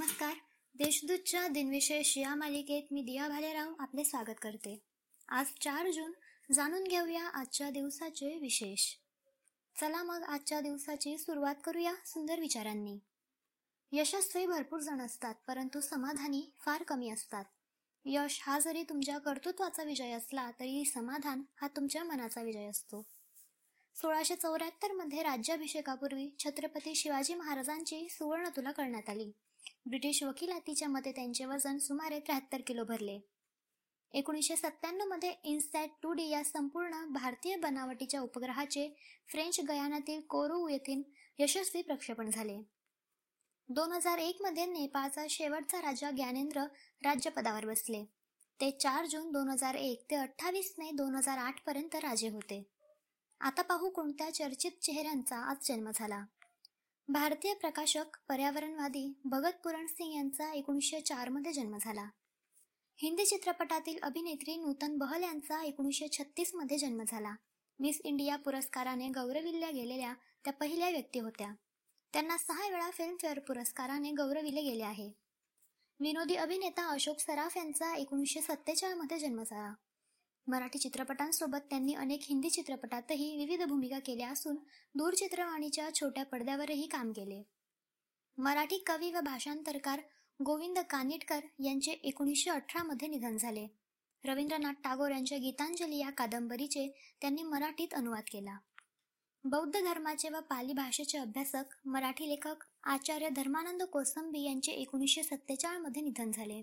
नमस्कार. देशदूतच्या दिनविशेष या मालिकेत मी दिया भालेराव आपले स्वागत करते. आज चार जून जाणून घेऊया आजच्या दिवसाचे विशेष. चला मग आजच्या दिवसाची सुरुवात करूया सुंदर विचारांनी. यशस्वी भरपूर जण असतात परंतु समाधानी फार कमी असतात. यश हा जरी तुमच्या कर्तृत्वाचा विजय असला तरी समाधान हा तुमच्या मनाचा विजय असतो. सोळाशे चौऱ्याहत्तरमध्ये राज्याभिषेकापूर्वी छत्रपती शिवाजी महाराजांची सुवर्ण तुला करण्यात आली. ब्रिटिश वकिलातीच्या मते त्यांचे वजन सुमारे त्र्याहत्तर किलो भरले. एकोणीसशे सत्त्याण्णवमध्ये इन्सॅट टू डी या संपूर्ण भारतीय बनावटीच्या उपग्रहाचे फ्रेंच गयानातील कोरू येथील यशस्वी प्रक्षेपण झाले. दोन हजार एक मध्ये नेपाळचा शेवटचा राजा ज्ञानेंद्र राज्यपदावर बसले. ते चार जून दोन हजार एक ते अठ्ठावीस मे दोन हजार आठ पर्यंत राजे होते. आता पाहू कोणत्या चर्चित चेहऱ्यांचा आज जन्म झाला. भारतीय प्रकाशक पर्यावरणवादी भगत पुरण सिंग यांचा एकोणीसशे चारमध्ये जन्म झाला. हिंदी चित्रपटातील अभिनेत्री नूतन बहल यांचा एकोणीसशे छत्तीसमध्ये जन्म झाला. मिस इंडिया पुरस्काराने गौरविल्या गेलेल्या त्या पहिल्या व्यक्ती होत्या. त्यांना सहा वेळा फिल्मफेअर पुरस्काराने गौरविले गेले आहे. विनोदी अभिनेता अशोक सराफ यांचा एकोणीसशे सत्तेचाळमध्ये जन्म झाला. मराठी चित्रपटांसोबत त्यांनी अनेक हिंदी चित्रपटातही विविध भूमिका केल्या असून दूरचित्रवाणीच्या छोट्या पडद्यावरही काम केले. मराठी कवी व भाषांतरकार गोविंद कानिटकर यांचे एकोणीसशे अठरामध्ये निधन झाले. रवींद्रनाथ टागोर यांच्या गीतांजली या कादंबरीचे त्यांनी मराठीत अनुवाद केला. बौद्ध धर्माचे व पाली भाषेचे अभ्यासक मराठी लेखक आचार्य धर्मानंद कोसंबी यांचे एकोणीसशे सत्तेचाळमध्ये निधन झाले.